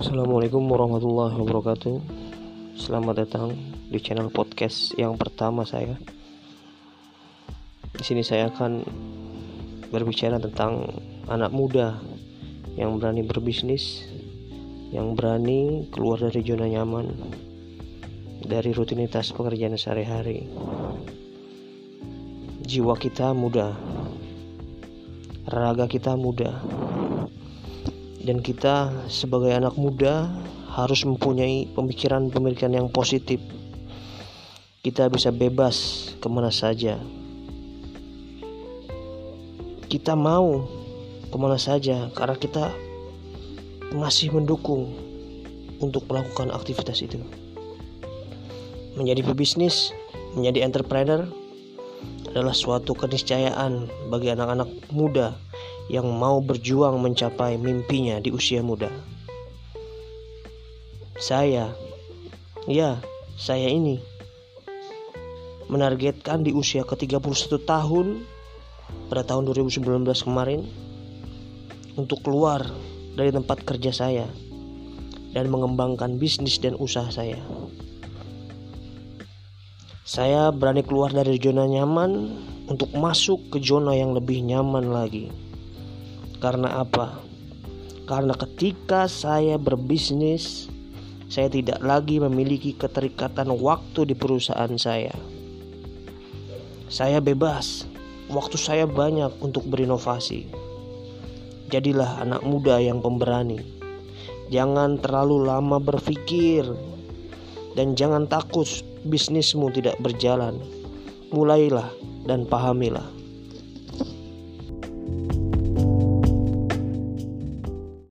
Assalamualaikum warahmatullahi wabarakatuh. Selamat datang di channel podcast yang pertama saya. Di sini saya akan berbicara tentang anak muda yang berani berbisnis, yang berani keluar dari zona nyaman, dari rutinitas pekerjaan sehari-hari. Jiwa kita muda, raga kita muda, dan kita sebagai anak muda harus mempunyai pemikiran-pemikiran yang positif. Kita bisa bebas ke mana saja. Kita mau ke mana saja karena kita masih mendukung untuk melakukan aktivitas itu. Menjadi pebisnis, menjadi entrepreneur adalah suatu keniscayaan bagi anak-anak muda yang mau berjuang mencapai mimpinya di usia muda. Saya, ya, saya ini menargetkan di usia ke-31 tahun pada tahun 2019 kemarin untuk keluar dari tempat kerja saya dan mengembangkan bisnis dan usaha saya. Saya berani keluar dari zona nyaman untuk masuk ke zona yang lebih nyaman lagi. Karena apa? Karena ketika saya berbisnis, saya tidak lagi memiliki keterikatan waktu di perusahaan saya. Saya bebas, waktu saya banyak untuk berinovasi. Jadilah anak muda yang pemberani. Jangan terlalu lama berpikir dan jangan takut bisnismu tidak berjalan. Mulailah dan pahamilah.